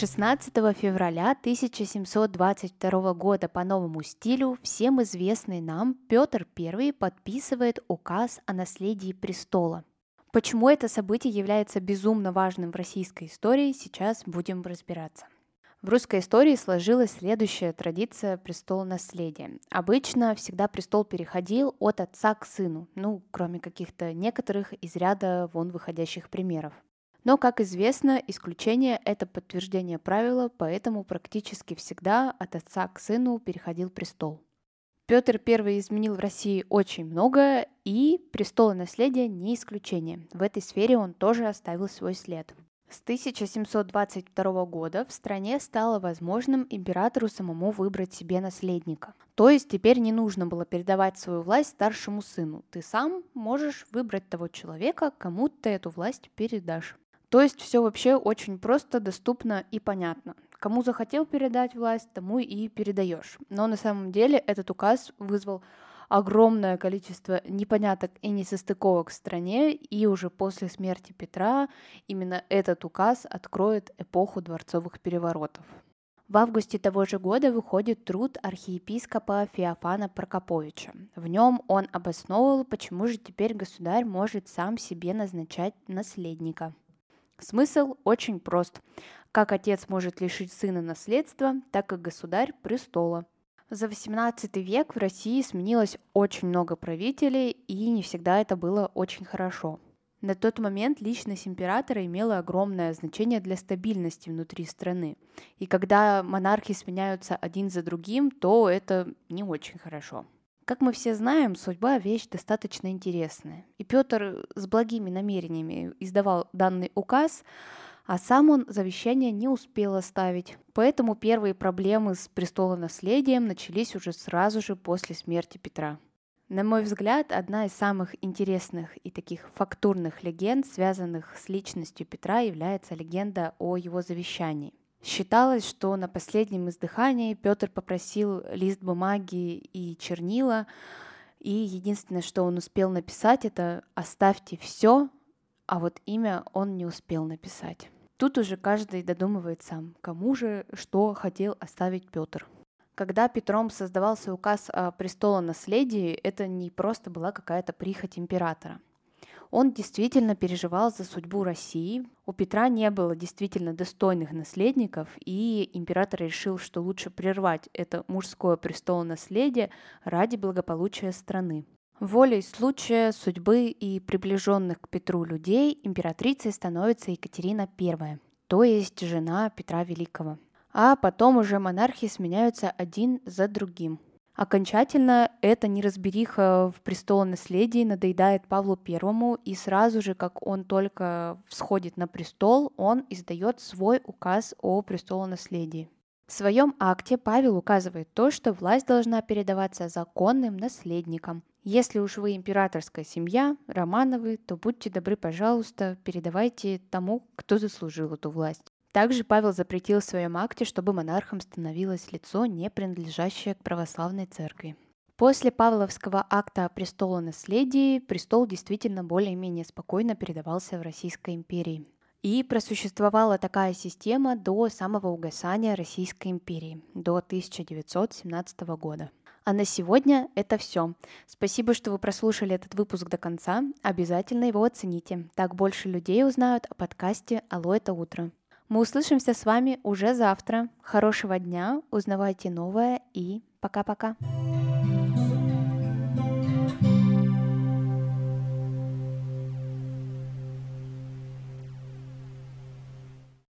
16 февраля 1722 года по новому стилю всем известный нам Петр I подписывает указ о наследии престола. Почему это событие является безумно важным в российской истории, сейчас будем разбираться. В русской истории сложилась следующая традиция престола наследия. Обычно всегда престол переходил от отца к сыну, ну, кроме каких-то некоторых из ряда вон выходящих примеров. Но, как известно, исключение – это подтверждение правила, поэтому практически всегда от отца к сыну переходил престол. Петр I изменил в России очень многое, и престол наследия не исключение. В этой сфере он тоже оставил свой след. С 1722 года в стране стало возможным императору самому выбрать себе наследника. То есть теперь не нужно было передавать свою власть старшему сыну. Ты сам можешь выбрать того человека, кому ты эту власть передашь. То есть все вообще очень просто, доступно и понятно. Кому захотел передать власть, тому и передаешь. Но на самом деле этот указ вызвал огромное количество непоняток и несостыковок в стране, и уже после смерти Петра именно этот указ откроет эпоху дворцовых переворотов. В августе того же года выходит труд архиепископа Феофана Прокоповича. В нем он обосновывал, почему же теперь государь может сам себе назначать наследника. Смысл очень прост. Как отец может лишить сына наследства, так и государь престола. За XVIII век в России сменилось очень много правителей, и не всегда это было очень хорошо. На тот момент личность императора имела огромное значение для стабильности внутри страны. И когда монархи сменяются один за другим, то это не очень хорошо. Как мы все знаем, судьба – вещь достаточно интересная. И Петр с благими намерениями издавал данный указ, а сам он завещание не успел оставить. Поэтому первые проблемы с престолонаследием начались уже сразу же после смерти Петра. На мой взгляд, одна из самых интересных и таких фактурных легенд, связанных с личностью Петра, является легенда о его завещании. Считалось, что на последнем издыхании Петр попросил лист бумаги и чернила, и единственное, что он успел написать, это «оставьте все», а вот имя он не успел написать. Тут уже каждый додумывает сам, кому же что хотел оставить Петр. Когда Петром создавался указ о престолонаследии, это не просто была какая-то прихоть императора – он действительно переживал за судьбу России. У Петра не было действительно достойных наследников, и император решил, что лучше прервать это мужское престолонаследие ради благополучия страны. Волей случая, судьбы и приближенных к Петру людей императрицей становится Екатерина I, то есть жена Петра Великого. А потом уже монархи сменяются один за другим – Окончательно эта неразбериха в престолонаследии надоедает Павлу Первому, и сразу же, как он только всходит на престол, он издает свой указ о престолонаследии. В своем акте Павел указывает то, что власть должна передаваться законным наследникам. Если уж вы императорская семья, Романовы, то будьте добры, пожалуйста, передавайте тому, кто заслужил эту власть. Также Павел запретил в своем акте, чтобы монархом становилось лицо, не принадлежащее к православной церкви. После Павловского акта о престолонаследии престол действительно более-менее спокойно передавался в Российской империи. И просуществовала такая система до самого угасания Российской империи, до 1917 года. А на сегодня это все. Спасибо, что вы прослушали этот выпуск до конца. Обязательно его оцените. Так больше людей узнают о подкасте «Алло, это утро». Мы услышимся с вами уже завтра. Хорошего дня, узнавайте новое и пока-пока.